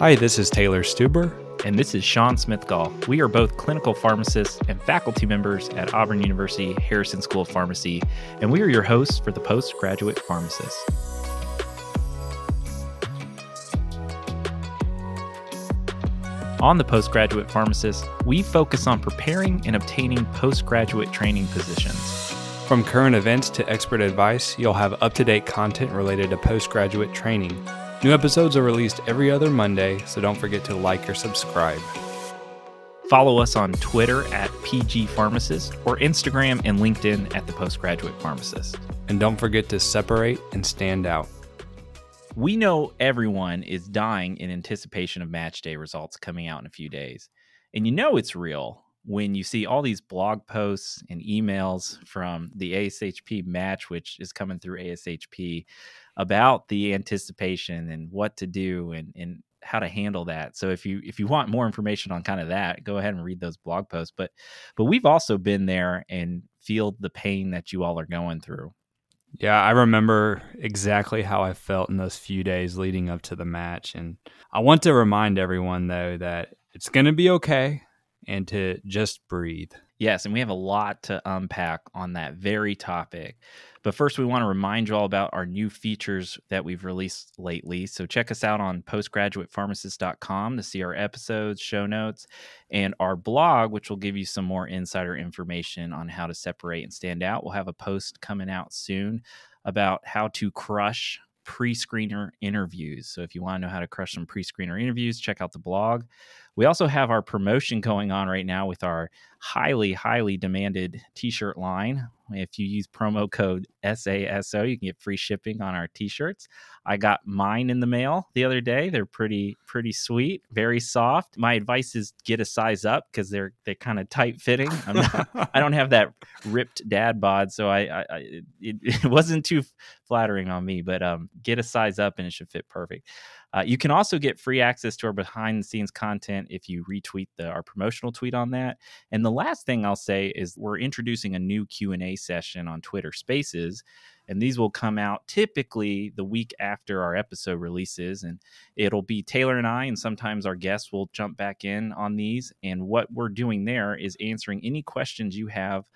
Hi, this is Taylor Stuber. And this is Sean Smithgall. We are both clinical pharmacists and faculty members at Auburn University Harrison School of Pharmacy, and we are your hosts for the Postgraduate Pharmacist. On the Postgraduate Pharmacist, we focus on preparing and obtaining postgraduate training positions. From current events to expert advice, you'll have up to date content related to postgraduate training. New episodes are released every other Monday, so don't forget to like or subscribe. Follow us on Twitter at PG Pharmacist or Instagram and LinkedIn at the Postgraduate Pharmacist. And don't forget to separate and stand out. We know everyone is dying in anticipation of match day results coming out in a few days. And you know it's real when you see all these blog posts and emails from the ASHP match, which is coming through ASHP, about the anticipation and what to do and, and how to handle that. So if you if you want more information on kind of that, go ahead and read those blog posts. But but we've also been there and feel the pain that you all are going through. Yeah, I remember exactly how I felt in those few days leading up to the match. And I want to remind everyone, though, that it's going to be okay and to just breathe. Yes, and we have a lot to unpack on that very topic. But first, we want to remind you all about our new features that we've released lately. So check us out on postgraduatepharmacist.com to see our episodes, show notes, and our blog, which will give you some more insider information on how to separate and stand out. We'll have a post coming out soon about how to crush pre screener interviews. So if you want to know how to crush some pre screener interviews, check out the blog. We also have our promotion going on right now with our highly, highly demanded t shirt line. If you use promo code SASO, you can get free shipping on our t shirts. I got mine in the mail the other day. They're pretty, pretty sweet, very soft. My advice is get a size up because they're they're kind of tight fitting. I'm not, I don't have that ripped dad bod, so I, I, I it, it wasn't too flattering on me. But um, get a size up and it should fit perfect. Uh, you can also get free access to our behind the scenes content if you retweet the, our promotional tweet on that. And the last thing I'll say is we're introducing a new Q&A session on Twitter Spaces and these will come out typically the week after our episode releases and it'll be Taylor and I and sometimes our guests will jump back in on these and what we're doing there is answering any questions you have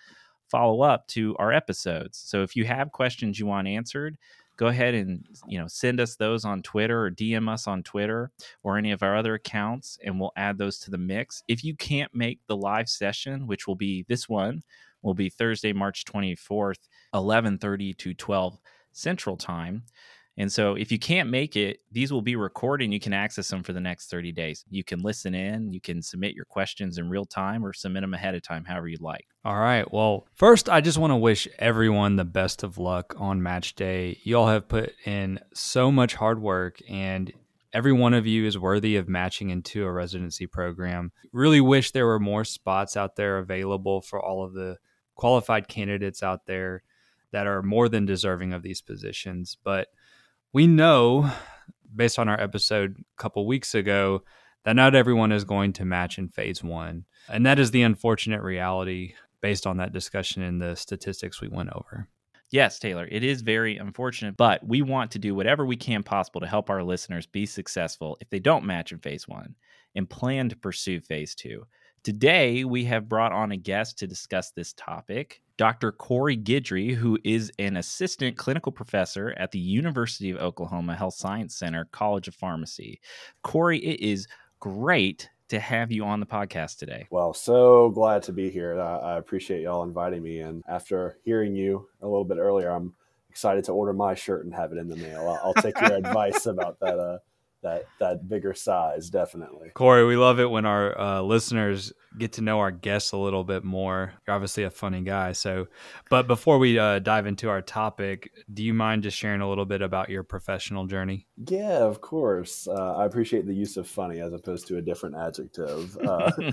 follow up to our episodes. So if you have questions you want answered, go ahead and you know send us those on Twitter or DM us on Twitter or any of our other accounts, and we'll add those to the mix. If you can't make the live session, which will be this one, will be Thursday, March twenty fourth, eleven thirty to twelve Central Time. And so if you can't make it, these will be recorded and you can access them for the next 30 days. You can listen in, you can submit your questions in real time or submit them ahead of time, however you'd like. All right. Well, first, I just want to wish everyone the best of luck on match day. You all have put in so much hard work and every one of you is worthy of matching into a residency program. Really wish there were more spots out there available for all of the qualified candidates out there that are more than deserving of these positions. But we know based on our episode a couple weeks ago that not everyone is going to match in phase one. And that is the unfortunate reality based on that discussion and the statistics we went over. Yes, Taylor, it is very unfortunate, but we want to do whatever we can possible to help our listeners be successful if they don't match in phase one and plan to pursue phase two. Today, we have brought on a guest to discuss this topic, Dr. Corey Guidry, who is an assistant clinical professor at the University of Oklahoma Health Science Center College of Pharmacy. Corey, it is great to have you on the podcast today. Well, so glad to be here. I, I appreciate y'all inviting me. And after hearing you a little bit earlier, I'm excited to order my shirt and have it in the mail. I'll, I'll take your advice about that uh, that that bigger size definitely. Corey we love it when our uh, listeners get to know our guests a little bit more. You're obviously a funny guy so but before we uh, dive into our topic do you mind just sharing a little bit about your professional journey? Yeah of course. Uh, i appreciate the use of funny as opposed to a different adjective. Uh,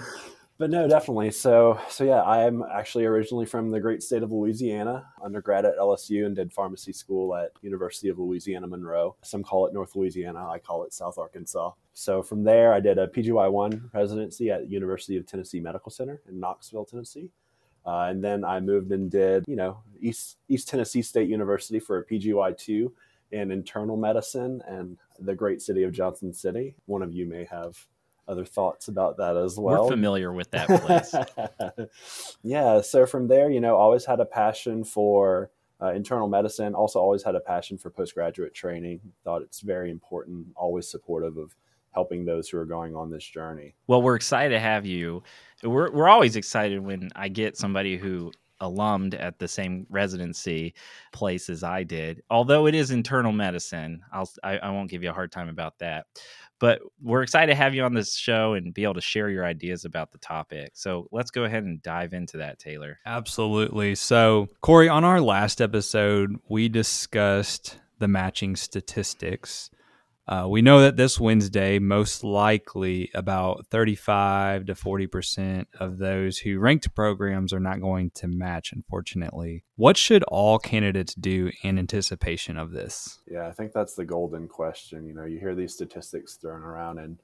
but no, definitely. So, so yeah, I'm actually originally from the great state of Louisiana. Undergrad at LSU and did pharmacy school at University of Louisiana Monroe. Some call it North Louisiana. I call it South Arkansas. So from there, I did a PGY1 residency at University of Tennessee Medical Center in Knoxville, Tennessee. Uh, and then I moved and did, you know, East East Tennessee State University for a PGY2 in internal medicine and the great city of Johnson City. One of you may have other thoughts about that as well. We're familiar with that place. yeah. So from there, you know, always had a passion for uh, internal medicine. Also, always had a passion for postgraduate training. Thought it's very important. Always supportive of helping those who are going on this journey. Well, we're excited to have you. We're we're always excited when I get somebody who alumned at the same residency place as I did. Although it is internal medicine, I'll I, I won't give you a hard time about that. But we're excited to have you on this show and be able to share your ideas about the topic. So let's go ahead and dive into that, Taylor. Absolutely. So, Corey, on our last episode, we discussed the matching statistics uh, we know that this Wednesday, most likely about 35 to 40% of those who ranked programs are not going to match, unfortunately. What should all candidates do in anticipation of this? Yeah, I think that's the golden question. You know, you hear these statistics thrown around and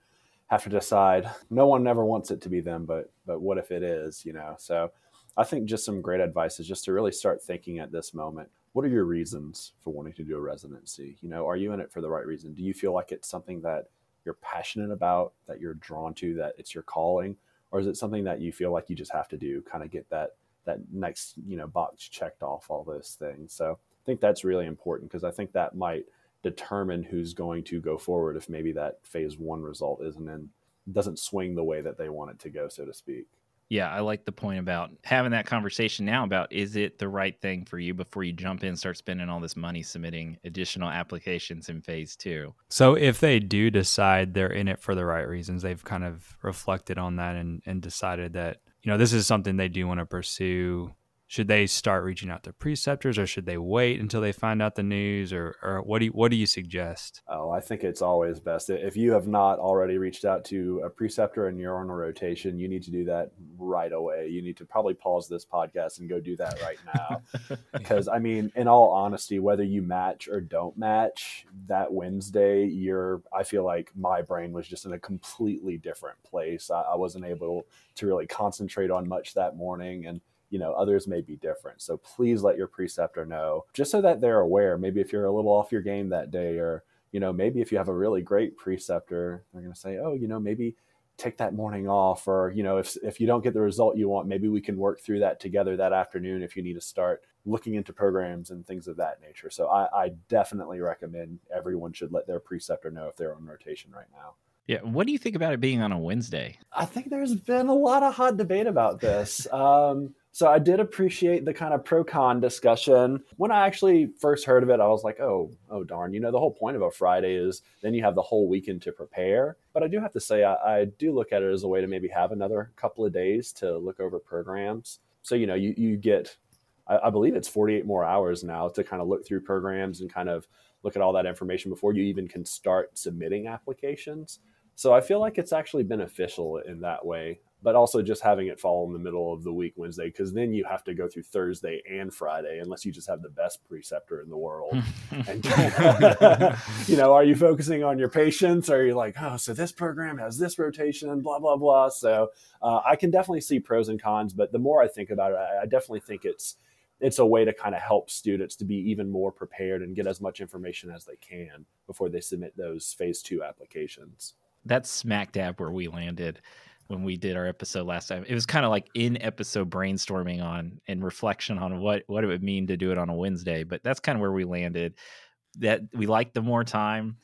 have to decide. No one ever wants it to be them, but but what if it is, you know? So I think just some great advice is just to really start thinking at this moment what are your reasons for wanting to do a residency? You know, are you in it for the right reason? Do you feel like it's something that you're passionate about, that you're drawn to, that it's your calling, or is it something that you feel like you just have to do, kind of get that that next you know box checked off all those things? So I think that's really important because I think that might determine who's going to go forward if maybe that phase one result isn't in doesn't swing the way that they want it to go, so to speak yeah, I like the point about having that conversation now about is it the right thing for you before you jump in start spending all this money submitting additional applications in phase two. So if they do decide they're in it for the right reasons, they've kind of reflected on that and, and decided that, you know, this is something they do want to pursue should they start reaching out to preceptors or should they wait until they find out the news or, or what do you, what do you suggest? Oh i think it's always best. If you have not already reached out to a preceptor and you're on a rotation you need to do that right away. You need to probably pause this podcast and go do that right now. Because i mean in all honesty whether you match or don't match that wednesday you're i feel like my brain was just in a completely different place. I, I wasn't able to really concentrate on much that morning. And you know others may be different so please let your preceptor know just so that they're aware maybe if you're a little off your game that day or you know maybe if you have a really great preceptor they're going to say oh you know maybe take that morning off or you know if, if you don't get the result you want maybe we can work through that together that afternoon if you need to start looking into programs and things of that nature so i, I definitely recommend everyone should let their preceptor know if they're on rotation right now yeah. What do you think about it being on a Wednesday? I think there's been a lot of hot debate about this. Um, so I did appreciate the kind of pro con discussion. When I actually first heard of it, I was like, oh, oh darn, you know, the whole point of a Friday is then you have the whole weekend to prepare. But I do have to say, I, I do look at it as a way to maybe have another couple of days to look over programs. So, you know, you, you get, I, I believe it's 48 more hours now to kind of look through programs and kind of look at all that information before you even can start submitting applications. So I feel like it's actually beneficial in that way but also just having it fall in the middle of the week Wednesday because then you have to go through Thursday and Friday unless you just have the best preceptor in the world. and you know, are you focusing on your patients? Or are you like, oh, so this program has this rotation, blah blah blah. So uh, I can definitely see pros and cons, but the more I think about it, I, I definitely think it's it's a way to kind of help students to be even more prepared and get as much information as they can before they submit those phase two applications. That's smack dab where we landed when we did our episode last time. It was kind of like in episode brainstorming on and reflection on what what it would mean to do it on a Wednesday. But that's kind of where we landed. That we like the more time,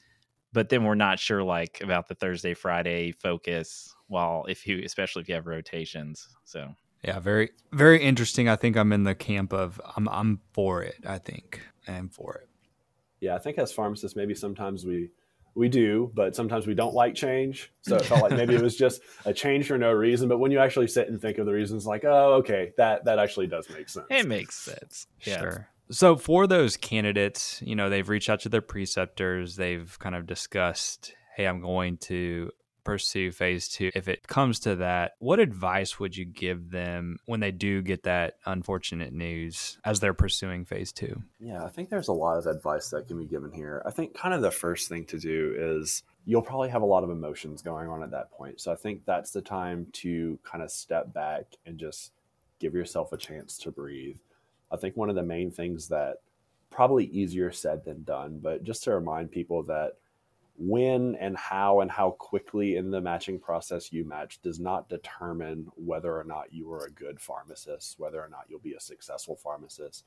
but then we're not sure like about the Thursday Friday focus. While if you, especially if you have rotations, so yeah, very very interesting. I think I'm in the camp of I'm I'm for it. I think I'm for it. Yeah, I think as pharmacists, maybe sometimes we we do, but sometimes we don't like change. So it felt like maybe it was just a change for no reason. But when you actually sit and think of the reasons, like, oh, okay, that that actually does make sense. It makes sense. Yeah. Sure. So for those candidates, you know, they've reached out to their preceptors. They've kind of discussed, hey, I'm going to pursue phase two, if it comes to that, what advice would you give them when they do get that unfortunate news as they're pursuing phase two? Yeah, I think there's a lot of advice that can be given here. I think kind of the first thing to do is you'll probably have a lot of emotions going on at that point. So I think that's the time to kind of step back and just give yourself a chance to breathe. I think one of the main things that probably easier said than done, but just to remind people that when and how and how quickly in the matching process you match does not determine whether or not you are a good pharmacist, whether or not you'll be a successful pharmacist.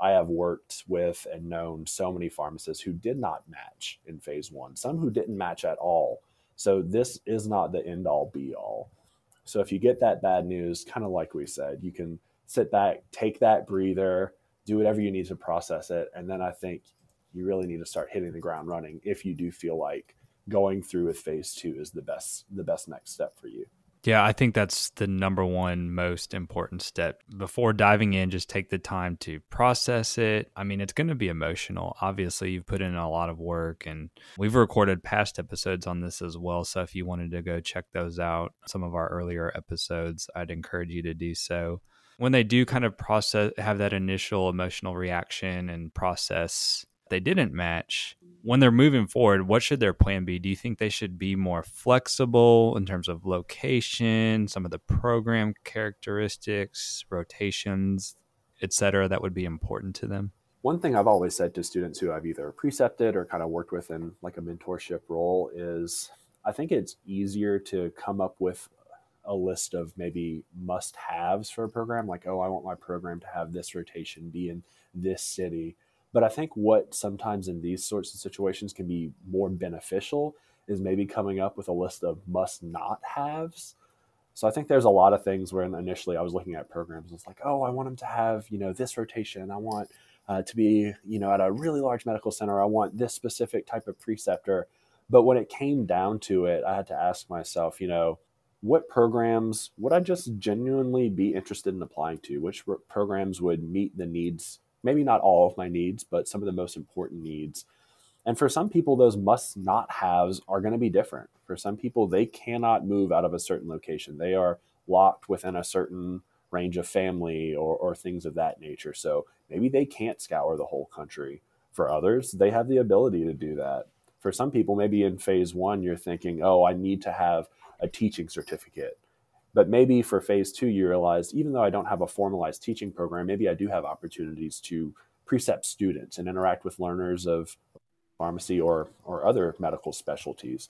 I have worked with and known so many pharmacists who did not match in phase one, some who didn't match at all. So this is not the end all be all. So if you get that bad news, kind of like we said, you can sit back, take that breather, do whatever you need to process it. And then I think you really need to start hitting the ground running if you do feel like going through with phase two is the best the best next step for you. Yeah, I think that's the number one most important step. Before diving in, just take the time to process it. I mean, it's going to be emotional. Obviously, you've put in a lot of work and we've recorded past episodes on this as well. So if you wanted to go check those out, some of our earlier episodes, I'd encourage you to do so. When they do kind of process, have that initial emotional reaction and process they didn't match, when they're moving forward, what should their plan be? Do you think they should be more flexible in terms of location, some of the program characteristics, rotations, etc., that would be important to them? One thing I've always said to students who I've either precepted or kind of worked with in like a mentorship role is I think it's easier to come up with a list of maybe must haves for a program, like, oh, I want my program to have this rotation, be in this city but I think what sometimes in these sorts of situations can be more beneficial is maybe coming up with a list of must not haves. So I think there's a lot of things where initially I was looking at programs, it's like, oh, I want them to have, you know, this rotation. I want uh, to be, you know, at a really large medical center. I want this specific type of preceptor. But when it came down to it, I had to ask myself, you know, what programs would I just genuinely be interested in applying to? Which programs would meet the needs maybe not all of my needs, but some of the most important needs. And for some people, those must not haves are going to be different. For some people, they cannot move out of a certain location. They are locked within a certain range of family or, or things of that nature. So maybe they can't scour the whole country. For others, they have the ability to do that. For some people, maybe in phase one, you're thinking, oh, I need to have a teaching certificate but maybe for phase two, you realize even though I don't have a formalized teaching program, maybe I do have opportunities to precept students and interact with learners of pharmacy or, or other medical specialties.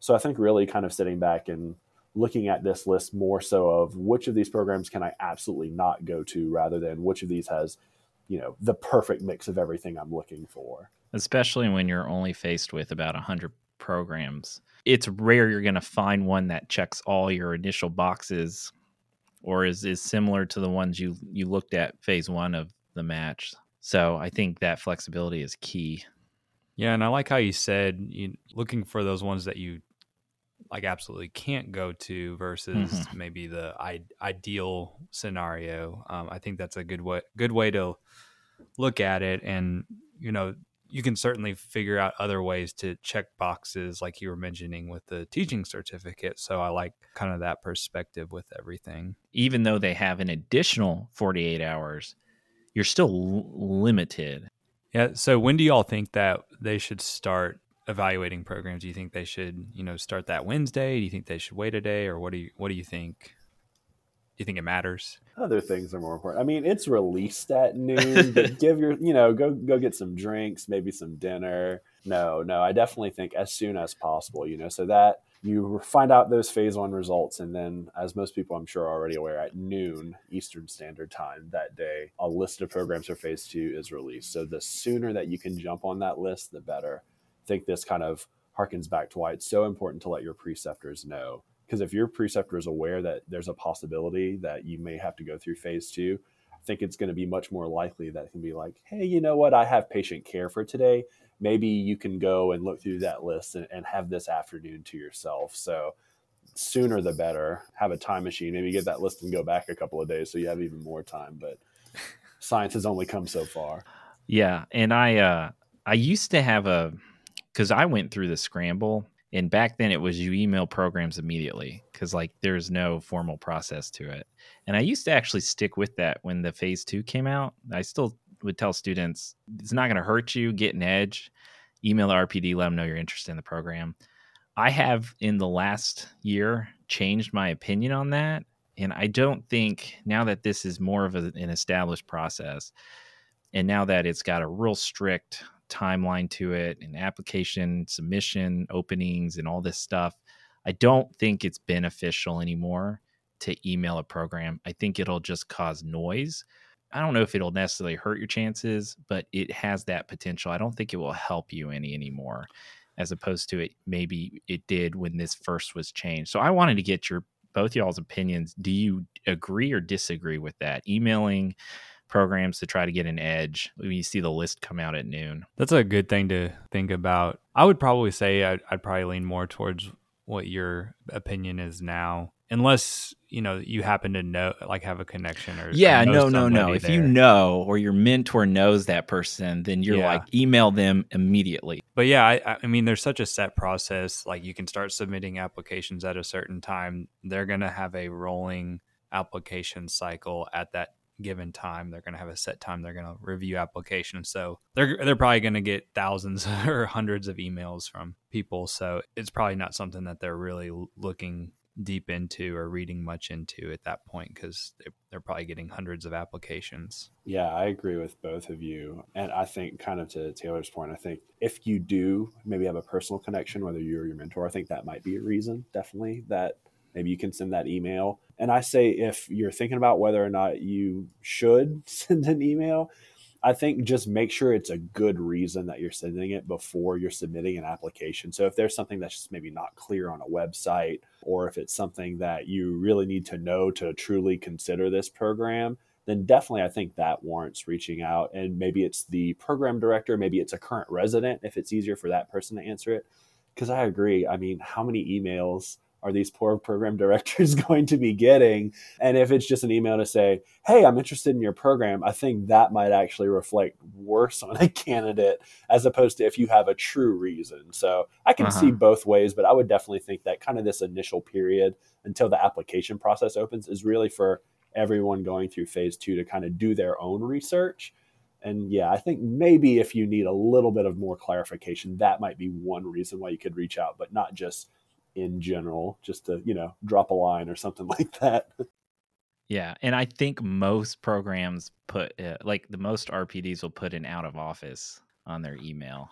So I think really kind of sitting back and looking at this list more so of which of these programs can I absolutely not go to rather than which of these has, you know, the perfect mix of everything I'm looking for. Especially when you're only faced with about 100 programs it's rare you're going to find one that checks all your initial boxes or is is similar to the ones you you looked at phase 1 of the match. So I think that flexibility is key. Yeah, and I like how you said you looking for those ones that you like absolutely can't go to versus mm-hmm. maybe the I- ideal scenario. Um, I think that's a good way good way to look at it, and you know you can certainly figure out other ways to check boxes like you were mentioning with the teaching certificate. So i like kind of that perspective with everything. Even though they have an additional 48 hours you're still l- limited. Yeah so when do y'all think that they should start evaluating programs? Do you think they should you know start that wednesday? Do you think they should wait a day or what do you what do you think do you think it matters? Other things are more important. I mean, it's released at noon. but give your, you know, go go get some drinks, maybe some dinner. No, no, I definitely think as soon as possible. You know, so that you find out those phase one results, and then, as most people I'm sure are already aware, at noon Eastern Standard Time that day, a list of programs for phase two is released. So the sooner that you can jump on that list, the better. I think this kind of harkens back to why it's so important to let your preceptors know because if your preceptor is aware that there's a possibility that you may have to go through phase two, I think it's going to be much more likely that it can be like, hey, you know what? I have patient care for today. Maybe you can go and look through that list and, and have this afternoon to yourself. So sooner the better. Have a time machine. Maybe get that list and go back a couple of days so you have even more time. But science has only come so far. Yeah, and I uh I used to have a because I went through the scramble and back then it was you email programs immediately because like there's no formal process to it. And i used to actually stick with that when the phase two came out. I still would tell students it's not going to hurt you get an edge. Email the rpd let them know you're interested in the program. I have in the last year changed my opinion on that and i don't think now that this is more of a, an established process And now that it's got a real strict timeline to it and application submission openings and all this stuff, I don't think it's beneficial anymore to email a program. I think it'll just cause noise. I don't know if it'll necessarily hurt your chances, but it has that potential. I don't think it will help you any anymore, as opposed to it maybe it did when this first was changed. So I wanted to get your both y'all's opinions. Do you agree or disagree with that? Emailing programs to try to get an edge when you see the list come out at noon. That's a good thing to think about. I would probably say I'd, I'd probably lean more towards what your opinion is now unless you know you happen to know like have a connection or yeah or no no no if you know or your mentor knows that person then you're yeah. like email them immediately but yeah I, I mean there's such a set process like you can start submitting applications at a certain time they're going to have a rolling application cycle at that given time. They're going to have a set time they're going to review applications. So they're they're probably going to get thousands or hundreds of emails from people. So it's probably not something that they're really looking deep into or reading much into at that point because they're, probably getting hundreds of applications. Yeah, I agree with both of you. And I think, kind of to Taylor's point, I think if you do maybe have a personal connection, whether you or your mentor, I think that might be a reason, definitely, that maybe you can send that email. And I say if you're thinking about whether or not you should send an email, I think just make sure it's a good reason that you're sending it before you're submitting an application. So if there's something that's just maybe not clear on a website, or if it's something that you really need to know to truly consider this program, then definitely I think that warrants reaching out. And maybe it's the program director, maybe it's a current resident if it's easier for that person to answer it. Because I agree. I mean, how many emails are these poor program directors going to be getting? And if it's just an email to say, hey, I'm interested in your program, I think that might actually reflect worse on a candidate as opposed to if you have a true reason. So I can uh-huh. see both ways, but I would definitely think that kind of this initial period until the application process opens is really for everyone going through phase two to kind of do their own research. And yeah, I think maybe if you need a little bit of more clarification, that might be one reason why you could reach out, but not just in general, just to, you know, drop a line or something like that. Yeah. And I think most programs put, uh, like the most RPDs will put an out of office on their email.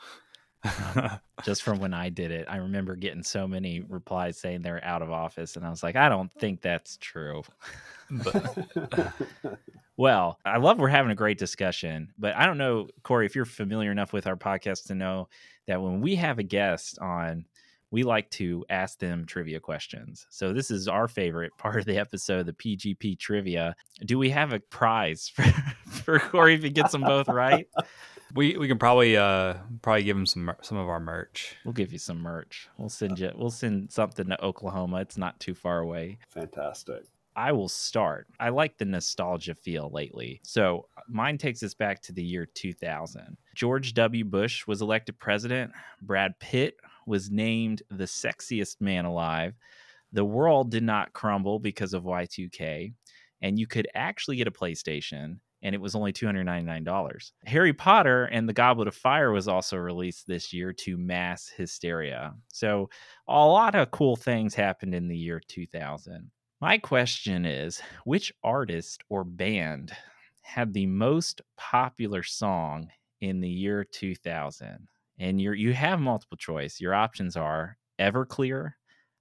Um, just from when I did it, I remember getting so many replies saying they're out of office, and I was like, I don't think that's true. but, well, I love we're having a great discussion, but I don't know, Corey, if you're familiar enough with our podcast to know that when we have a guest on, we like to ask them trivia questions. So this is our favorite part of the episode, the PGP trivia. Do we have a prize for, for Corey if he gets them both right? We we can probably uh probably give him some some of our merch. We'll give you some merch. We'll send you we'll send something to Oklahoma. It's not too far away. Fantastic. I will start. I like the nostalgia feel lately. So mine takes us back to the year 2000. George W. Bush was elected president. Brad Pitt was named the sexiest man alive. The world did not crumble because of Y2K, and you could actually get a PlayStation, and it was only $299. Harry Potter and the Goblet of Fire was also released this year to mass hysteria. So, a lot of cool things happened in the year 2000. My question is which artist or band had the most popular song in the year 2000? And you you have multiple choice. Your options are Everclear,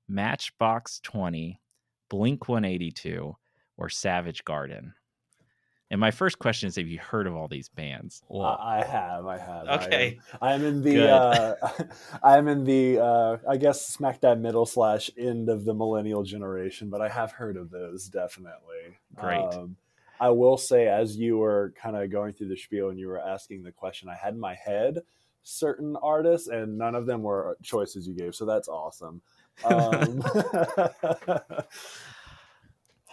Matchbox 20, Blink 182, or Savage Garden. And my first question is: Have you heard of all these bands? Well, I have. I have. Okay. I am, I am in the. Uh, I am in the. Uh, I guess smack that middle slash end of the millennial generation, but I have heard of those definitely. Great. Um, I will say, as you were kind of going through the spiel and you were asking the question, I had in my head certain artists, and none of them were choices you gave. So that's awesome. Um,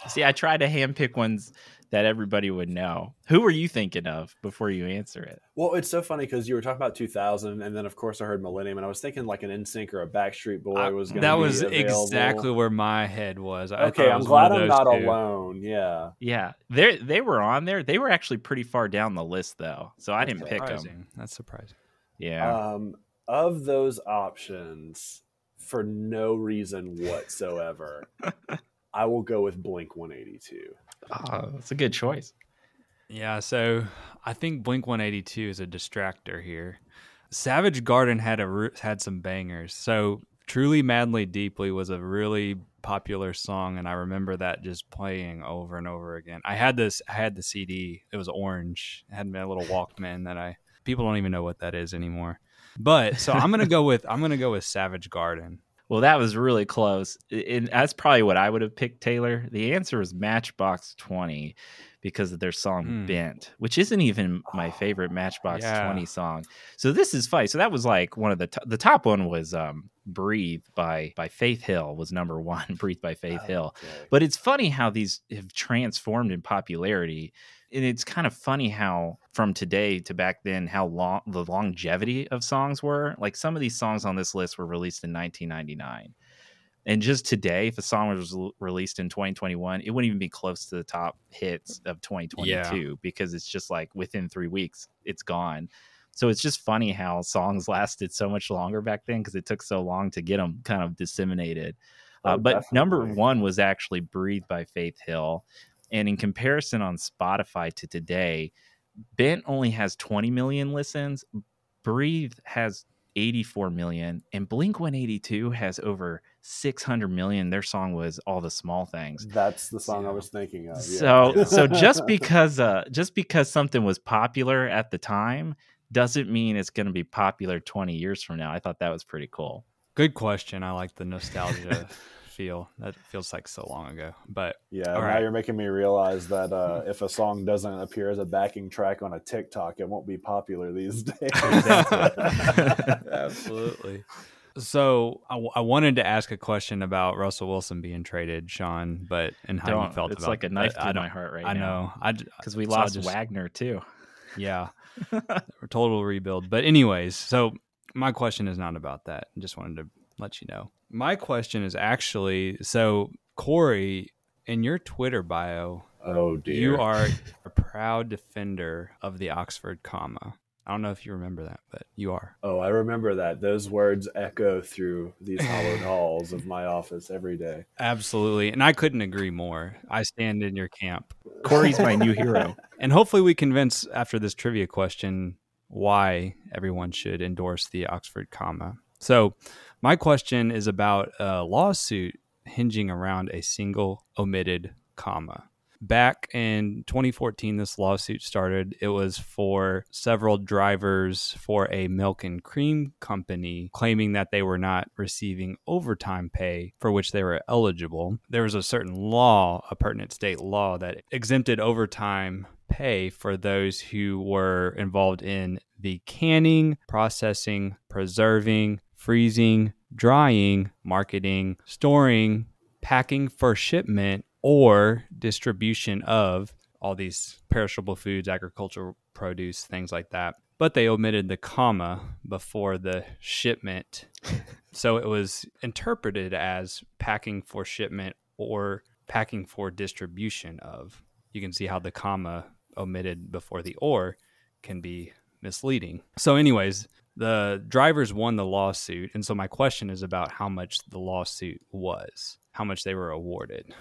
See, I tried to handpick ones that everybody would know. Who were you thinking of before you answer it? Well, it's so funny because you were talking about 2000, and then of course I heard Millennium, and I was thinking like an NSYNC or a Backstreet Boy was going to That was available. exactly where my head was. I okay, I'm glad I'm not two. alone. Yeah, yeah, they they were on there. They were actually pretty far down the list though, so I didn't pick them. That's surprising. Yeah. Um, of those options, for no reason whatsoever, I will go with Blink 182. Oh, that's a good choice. Yeah, so I think Blink 182 is a distractor here. Savage Garden had a had some bangers. So Truly Madly Deeply was a really popular song and I remember that just playing over and over again. I had this I had the CD. It was orange. It had a little Walkman that I people don't even know what that is anymore. But so I'm going to go with I'm to go with Savage Garden. Well, that was really close. And that's probably what I would have picked, Taylor. The answer was Matchbox 20 because of their song mm. Bent, which isn't even my favorite Matchbox yeah. 20 song. So this is funny. So that was like one of the the top one was um Breathe by by Faith Hill was number 1, Breathe by Faith Hill. But it's funny how these have transformed in popularity and it's kind of funny how from today to back then how long the longevity of songs were like some of these songs on this list were released in 1999 and just today if a song was released in 2021 it wouldn't even be close to the top hits of 2022 yeah. because it's just like within three weeks it's gone so it's just funny how songs lasted so much longer back then because it took so long to get them kind of disseminated uh, oh, but definitely. number one was actually breathe by faith hill and in comparison on Spotify to today, Bent only has 20 million listens. Breathe has 84 million and Blink 182 has over 600 million. Their song was All the Small Things. That's the song so, I was thinking of. Yeah. So so just because uh just because something was popular at the time doesn't mean it's going to be popular 20 years from now. I thought that was pretty cool. Good question. I like the nostalgia feel. That feels like so long ago. But yeah, now right. you're making me realize that uh, if a song doesn't appear as a backing track on a TikTok, it won't be popular these days. Absolutely. So I, w- I wanted to ask a question about Russell Wilson being traded, Sean, but and how don't. you felt it's about like a knife to my heart right I now. I know. because we so lost just, Wagner too. Yeah, total rebuild. But anyways, so my question is not about that. I just wanted to let you know. My question is actually so Corey, in your Twitter bio, oh dear, you are a proud defender of the Oxford comma. I don't know if you remember that, but you are. Oh, I remember that. Those words echo through these hollowed halls of my office every day. Absolutely. And I couldn't agree more. I stand in your camp. Corey's my new hero. And hopefully we convince after this trivia question why everyone should endorse the Oxford comma. So, my question is about a lawsuit hinging around a single omitted comma. Back in 2014, this lawsuit started. It was for several drivers for a milk and cream company claiming that they were not receiving overtime pay for which they were eligible. There was a certain law, a pertinent state law, that exempted overtime pay for those who were involved in the canning, processing, preserving, freezing, drying, marketing, storing, packing for shipment, or distribution of all these perishable foods, agricultural produce, things like that. But they omitted the comma before the shipment. so it was interpreted as packing for shipment or packing for distribution of. You can see how the comma omitted before the or can be misleading. So, anyways, the drivers won the lawsuit. And so my question is about how much the lawsuit was, how much they were awarded.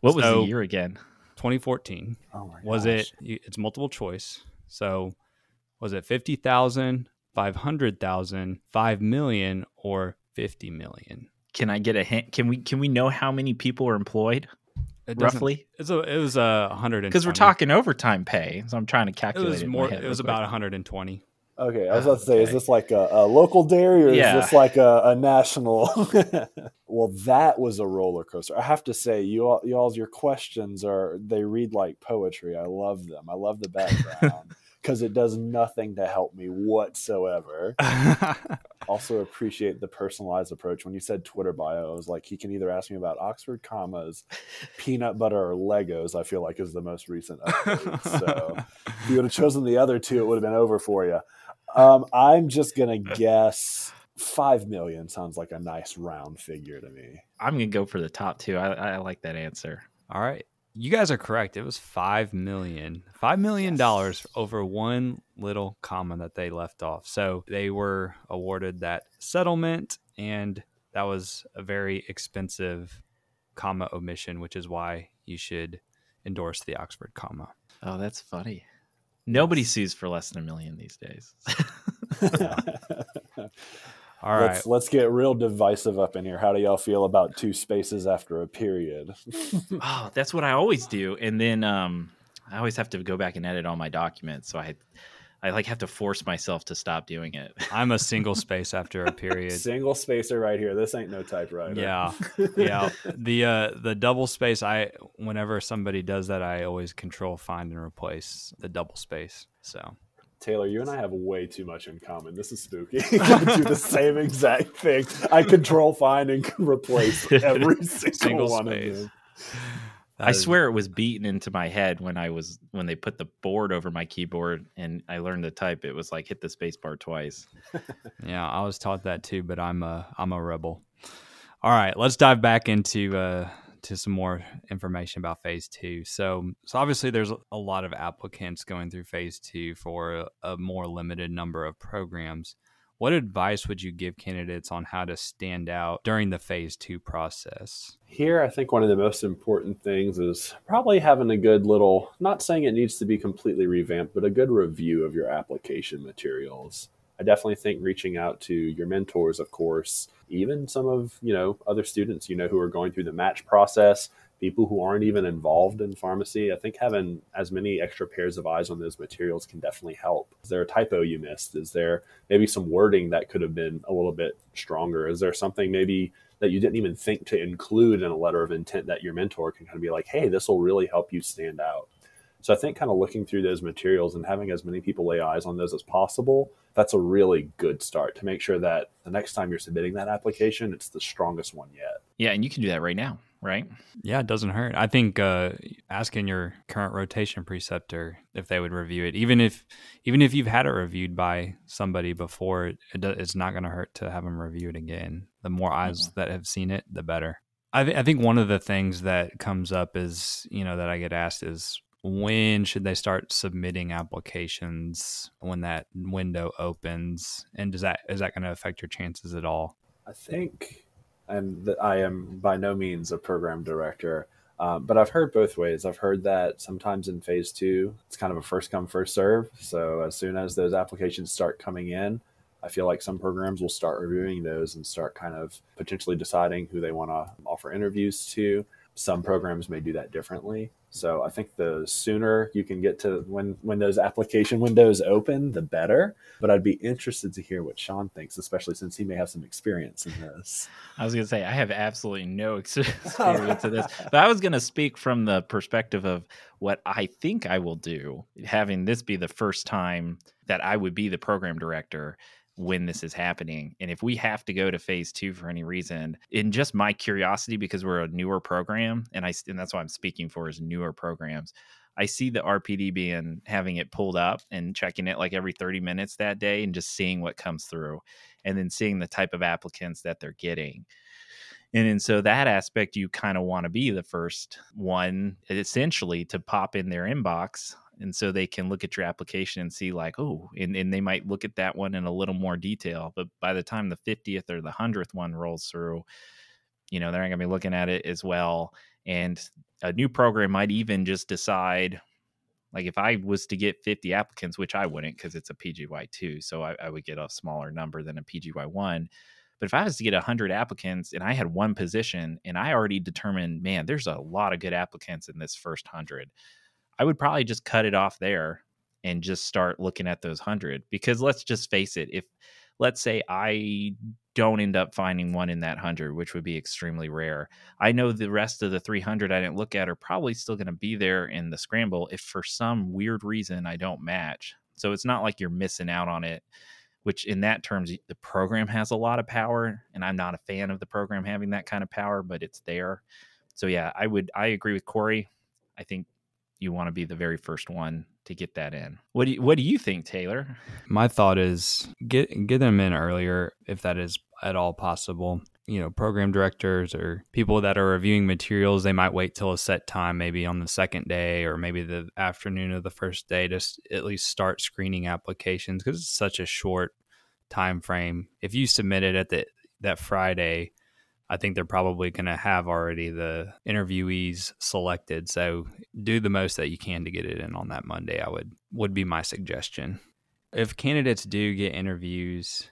What was the year again? 2014. Oh was it, it's multiple choice. So was it 50,000, 500,000, 5 million, or 50 million? Can I get a hint? Can we, can we know how many people were employed? It roughly it's a, it was a hundred because we're talking overtime pay so i'm trying to calculate it was more it, it was about 120 Okay, I was about to say, okay. is this like a, a, local dairy or yeah. is this like a, a national? well, that was a roller coaster. I have to say, you all, you all's your questions are they read like poetry. I love them. I love the background because it does nothing to help me whatsoever. also appreciate the personalized approach. When you said Twitter bio, I was like, he can either ask me about Oxford commas, peanut butter, or Legos. I feel like is the most recent update. so if you would have chosen the other two, it would have been over for you. Um, I'm just gonna guess five million sounds like a nice round figure to me. I'm gonna go for the top two. I, I like that answer. All right, you guys are correct. It was five million, five million dollars yes. over one little comma that they left off. So they were awarded that settlement, and that was a very expensive comma omission, which is why you should endorse the Oxford comma. Oh, that's funny. Nobody sues for less than a million these days. All right. let's, let's get real divisive up in here. How do y'all feel about two spaces after a period? oh, that's what I always do. And then um, I always have to go back and edit all my documents. So I I like have to force myself to stop doing it. I'm a single space after a period. Single spacer right here. This ain't no typewriter. Yeah, yeah. The uh, the double space. I whenever somebody does that, I always control find and replace the double space. So Taylor, you and I have way too much in common. This is spooky. I do the same exact thing. I control find and replace every single, Single one space. of them. I swear it was beaten into my head when I was when they put the board over my keyboard and I learned to type. It was like hit the space bar twice. Yeah, I was taught that too, but I'm a I'm a rebel. All right, let's dive back into uh, to some more information about phase two. So, so obviously, there's a lot of applicants going through phase two for a, a more limited number of programs. What advice would you give candidates on how to stand out during the phase two process? Here, I think one of the most important things is probably having a good little, not saying it needs to be completely revamped, but a good review of your application materials. I definitely think reaching out to your mentors, of course, even some of, you know, other students, you know, who are going through the match process, people who aren't even involved in pharmacy. I think having as many extra pairs of eyes on those materials can definitely help. Is there a typo you missed? Is there maybe some wording that could have been a little bit stronger? Is there something maybe that you didn't even think to include in a letter of intent that your mentor can kind of be like, hey, this will really help you stand out? So I think kind of looking through those materials and having as many people lay eyes on those as possible, that's a really good start to make sure that the next time you're submitting that application, it's the strongest one yet. Yeah, and you can do that right now, right? Yeah, it doesn't hurt. I think uh, asking your current rotation preceptor if they would review it, even if even if you've had it reviewed by somebody before, it, do- it's not going to hurt to have them review it again. The more eyes that have seen it, the better. I, th- I think one of the things that comes up is you know that I get asked is when should they start submitting applications when that window opens, and does that is that going to affect your chances at all? I think, and th- I am by no means a program director, um, but I've heard both ways. I've heard that sometimes in phase two, it's kind of a first come, first serve. So as soon as those applications start coming in, I feel like some programs will start reviewing those and start kind of potentially deciding who they want to offer interviews to. Some programs may do that differently. So I think the sooner you can get to when when those application windows open, the better. But I'd be interested to hear what Sean thinks, especially since he may have some experience in this. I was going to say I have absolutely no experience in this, but I was going to speak from the perspective of what I think I will do, having this be the first time that I would be the program director when this is happening. And if we have to go to phase two for any reason, in just my curiosity, because we're a newer program, and I and that's why I'm speaking for is newer programs. I see the RPD being having it pulled up and checking it like every 30 minutes that day and just seeing what comes through and then seeing the type of applicants that they're getting. And, and so that aspect, you kind of want to be the first one essentially to pop in their inbox. And so they can look at your application and see, like, oh, and, and they might look at that one in a little more detail. But by the time the 50th or the 100th one rolls through, you know, they're not going to be looking at it as well. And a new program might even just decide, like, if I was to get 50 applicants, which I wouldn't because it's a PGY2, so I, I would get a smaller number than a PGY1 but if I was to get 100 applicants and I had one position and I already determined, man, there's a lot of good applicants in this first 100, I would probably just cut it off there and just start looking at those 100. Because let's just face it, if let's say I don't end up finding one in that 100, which would be extremely rare, I know the rest of the 300 I didn't look at are probably still going to be there in the scramble if for some weird reason I don't match. So it's not like you're missing out on it which in that terms the program has a lot of power and i'm not a fan of the program having that kind of power but it's there so yeah i would i agree with corey i think you want to be the very first one to get that in what do you, what do you think taylor My thought is get get them in earlier if that is at all possible. You know, program directors or people that are reviewing materials, they might wait till a set time, maybe on the second day or maybe the afternoon of the first day to at least start screening applications because it's such a short time frame. If you submit it at the that Friday, I think they're probably going to have already the interviewees selected. So do the most that you can to get it in on that Monday. I would would be my suggestion. If candidates do get interviews,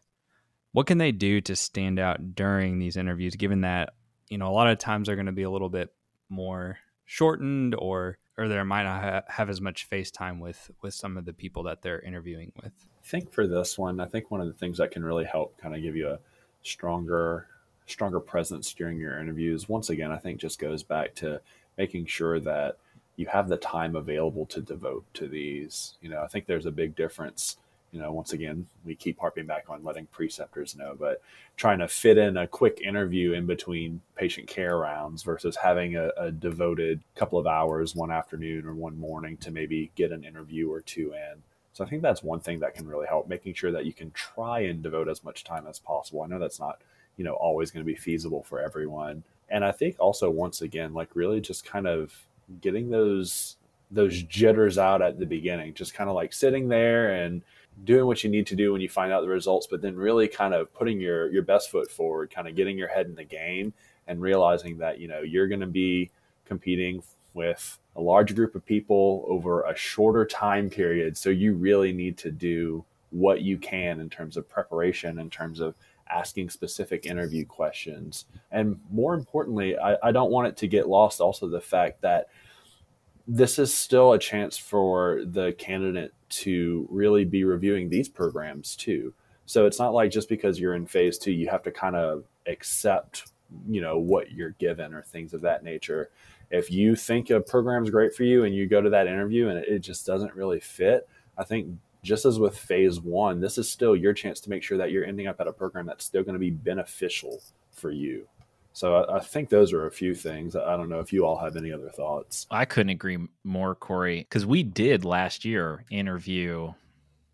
what can they do to stand out during these interviews? Given that you know a lot of times they're going to be a little bit more shortened, or or there might not ha- have as much face time with with some of the people that they're interviewing with. I think for this one, I think one of the things that can really help kind of give you a stronger stronger presence during your interviews. Once again, I think just goes back to making sure that you have the time available to devote to these. You know, I think there's a big difference. You know, once again, we keep harping back on letting preceptors know, but trying to fit in a quick interview in between patient care rounds versus having a, a devoted couple of hours one afternoon or one morning to maybe get an interview or two in. So I think that's one thing that can really help, making sure that you can try and devote as much time as possible. I know that's not you know always going to be feasible for everyone. And i think also once again like really just kind of getting those those jitters out at the beginning just kind of like sitting there and doing what you need to do when you find out the results but then really kind of putting your your best foot forward kind of getting your head in the game and realizing that you know you're going to be competing with a large group of people over a shorter time period. So you really need to do what you can in terms of preparation in terms of asking specific interview questions. And more importantly, I, I don't want it to get lost also the fact that this is still a chance for the candidate to really be reviewing these programs too. So it's not like just because you're in phase two, you have to kind of accept, you know, what you're given or things of that nature. If you think a program is great for you and you go to that interview and it just doesn't really fit, I think just as with phase one, this is still your chance to make sure that you're ending up at a program that's still going to be beneficial for you. So I, I, think those are a few things. I don't know if you all have any other thoughts. I couldn't agree more, Corey, because we did last year interview,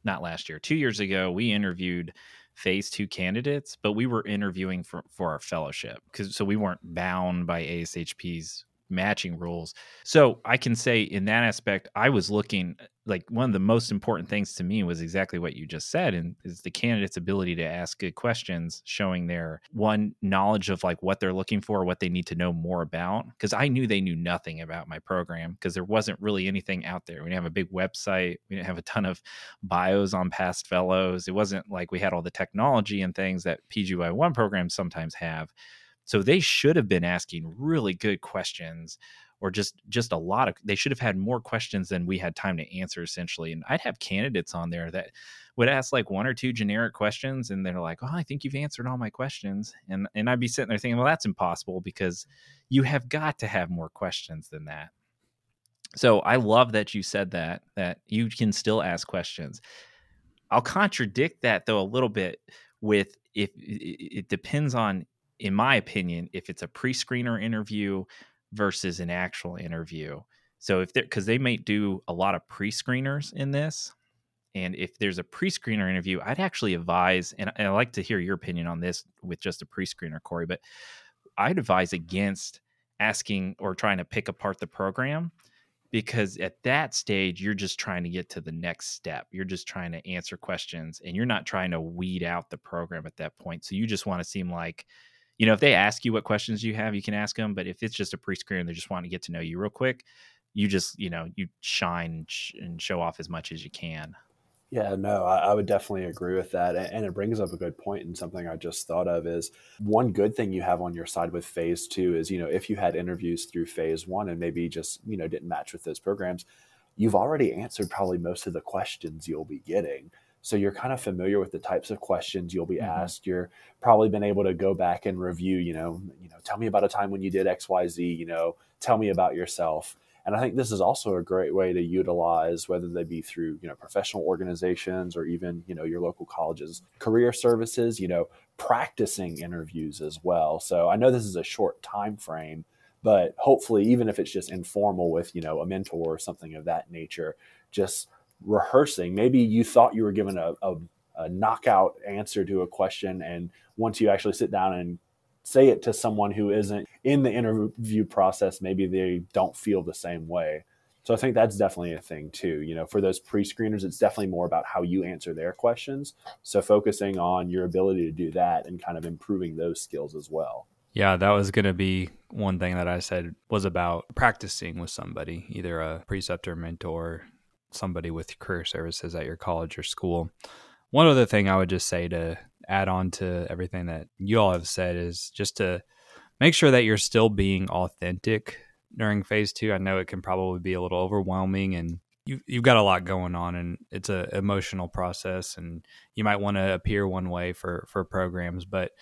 not last year, two years ago, we interviewed phase two candidates, but we were interviewing for, for our fellowship because so we weren't bound by ASHP's matching rules. So I can say in that aspect, I was looking like one of the most important things to me was exactly what you just said and is the candidate's ability to ask good questions showing their one knowledge of like what they're looking for what they need to know more about because i knew they knew nothing about my program because there wasn't really anything out there we didn't have a big website we didn't have a ton of bios on past fellows it wasn't like we had all the technology and things that pgy1 programs sometimes have so they should have been asking really good questions or just just a lot of they should have had more questions than we had time to answer essentially. And i'd have candidates on there that would ask like one or two generic questions and they're like oh i think you've answered all my questions. And and i'd be sitting there thinking well that's impossible because you have got to have more questions than that. So i love that you said that that you can still ask questions. I'll contradict that though a little bit with if it depends on in my opinion if it's a pre-screener interview versus an actual interview. So if there, because they may do a lot of pre-screeners in this, and if there's a pre-screener interview, I'd actually advise, and, and I like to hear your opinion on this with just a pre-screener, Corey, but I'd advise against asking or trying to pick apart the program because at that stage you're just trying to get to the next step you're just trying to answer questions and you're not trying to weed out the program at that point so you just want to seem like you know, if they ask you what questions you have, you can ask them. But if it's just a pre-screen and they just want to get to know you real quick, you just, you know, you shine and show off as much as you can. Yeah, no, I, I, would definitely agree with that. And it brings up a good point and something I just thought of is one good thing you have on your side with phase two is, you know, if you had interviews through phase one and maybe just, you know, didn't match with those programs, you've already answered probably most of the questions you'll be getting. So you're kind of familiar with the types of questions you'll be mm-hmm. asked. You're probably been able to go back and review, you know, you know, tell me about a time when you did XYZ, you know, tell me about yourself. And I think this is also a great way to utilize whether they be through, you know, professional organizations or even, you know, your local colleges, career services, you know, practicing interviews as well. So I know this is a short time frame, but hopefully even if it's just informal with, you know, a mentor or something of that nature, just rehearsing. Maybe you thought you were given a, a, a knockout answer to a question, and once you actually sit down and say it to someone who isn't in the interview process, maybe they don't feel the same way. So I think that's definitely a thing too. You know, for those pre-screeners, it's definitely more about how you answer their questions. So focusing on your ability to do that and kind of improving those skills as well. Yeah, that was going to be one thing that I said was about practicing with somebody, either a preceptor, mentor, somebody with career services at your college or school. One other thing I would just say to add on to everything that you all have said is just to make sure that you're still being authentic during phase two. I know it can probably be a little overwhelming and you, you've got a lot going on and it's an emotional process and you might want to appear one way for, for programs, but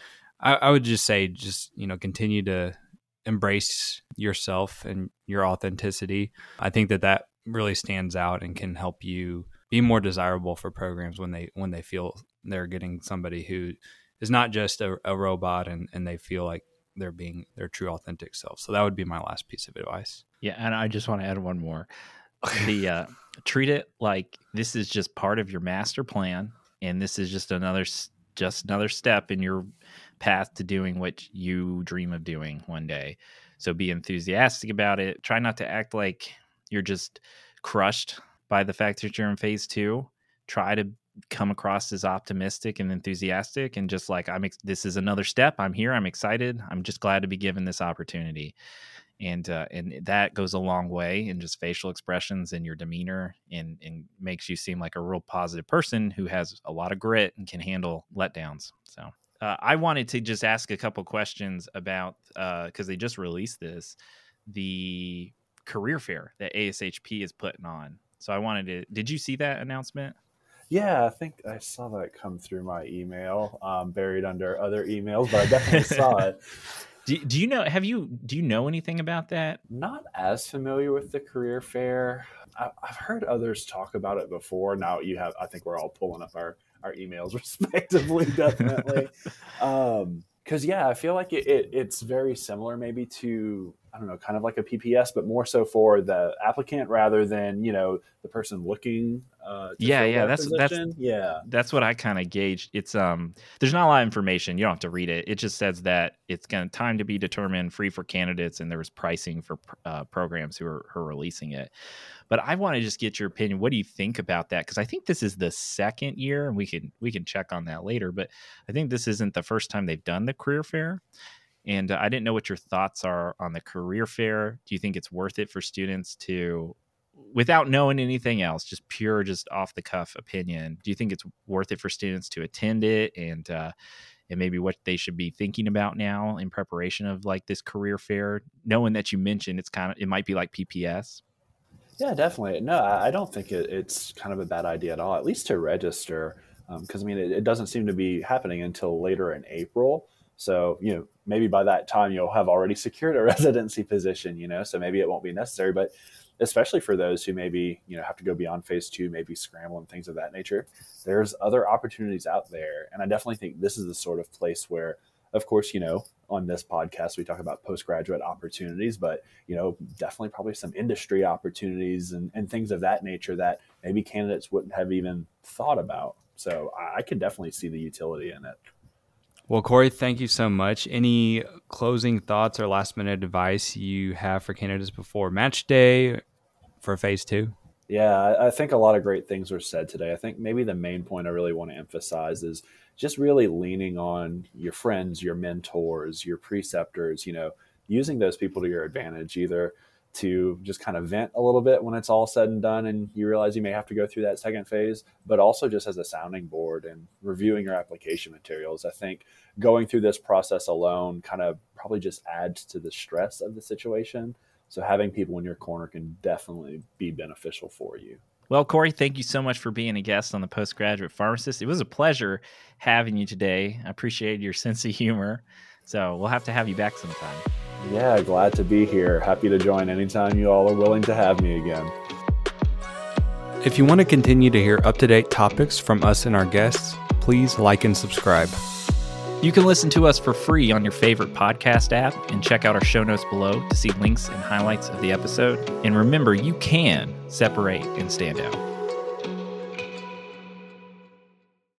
I, I would just say, just, you know, continue to embrace yourself and your authenticity. I think that that really stands out and can help you be more desirable for programs when they when they feel they're getting somebody who is not just a, a robot and, and they feel like they're being their true authentic self. So that would be my last piece of advice. Yeah, and I just want to add one more. The uh, treat it like this is just part of your master plan, and this is just another just another step in your path to doing what you dream of doing one day. So be enthusiastic about it. Try not to act like you're just crushed by the fact that you're in phase two. Try to come across as optimistic and enthusiastic and just like I'm ex- this is another step. I'm here. I'm excited. I'm just glad to be given this opportunity. And uh, and that goes a long way in just facial expressions and your demeanor and and makes you seem like a real positive person who has a lot of grit and can handle letdowns. So uh, I wanted to just ask a couple questions about because uh, they just released this the career fair that ASHP is putting on. So I wanted to. Did you see that announcement? Yeah, I think I saw that come through my email, um, buried under other emails, but I definitely saw it. Do, do you know? Have you do you know anything about that? Not as familiar with the career fair. I, I've heard others talk about it before. Now you have. I think we're all pulling up our our emails respectively, definitely. um, because yeah, I feel like it, it, it's very similar maybe to I don't know, kind of like a PPS, but more so for the applicant rather than you know the person looking. Uh, yeah, yeah, that's position. that's yeah, that's what I kind of gauged. It's um, there's not a lot of information. You don't have to read it. It just says that it's going to time to be determined, free for candidates, and there was pricing for uh, programs who are, who are releasing it. But I want to just get your opinion. What do you think about that? Because I think this is the second year, and we can we can check on that later. But I think this isn't the first time they've done the career fair. And uh, I didn't know what your thoughts are on the career fair. Do you think it's worth it for students to, without knowing anything else, just pure, just off the cuff opinion? Do you think it's worth it for students to attend it and uh, and maybe what they should be thinking about now in preparation of like this career fair, knowing that you mentioned it's kind of it might be like PPS. Yeah, definitely. No, I don't think it, it's kind of a bad idea at all. At least to register, because um, I mean, it, it, doesn't seem to be happening until later in April. So, you know, maybe by that time you'll have already secured a residency position, you know, so maybe it won't be necessary. But especially for those who maybe, you know, have to go beyond phase two, maybe scramble and things of that nature, there's other opportunities out there. And I definitely think this is the sort of place where, of course, you know, on this podcast we talk about postgraduate opportunities, but you know, definitely probably some industry opportunities and, and things of that nature that maybe candidates wouldn't have even thought about. So I, I can definitely see the utility in it. Well, Corey, thank you so much. Any closing thoughts or last minute advice you have for candidates before match day for phase two? Yeah, I think a lot of great things were said today. I think maybe the main point I really want to emphasize is just really leaning on your friends, your mentors, your preceptors, you know, using those people to your advantage, either to just kind of vent a little bit when it's all said and done and you realize you may have to go through that second phase, but also just as a sounding board and reviewing your application materials. I think going through this process alone kind of probably just adds to the stress of the situation. So having people in your corner can definitely be beneficial for you. Well, Corey, thank you so much for being a guest on the Postgraduate Pharmacist. It was a pleasure having you today. I appreciate your sense of humor. So we'll have to have you back sometime. Yeah, glad to be here. Happy to join anytime you all are willing to have me again. If you want to continue to hear up to date topics from us and our guests, please like and subscribe. You can listen to us for free on your favorite podcast app and check out our show notes below to see links and highlights of the episode. And remember, you can separate and stand out.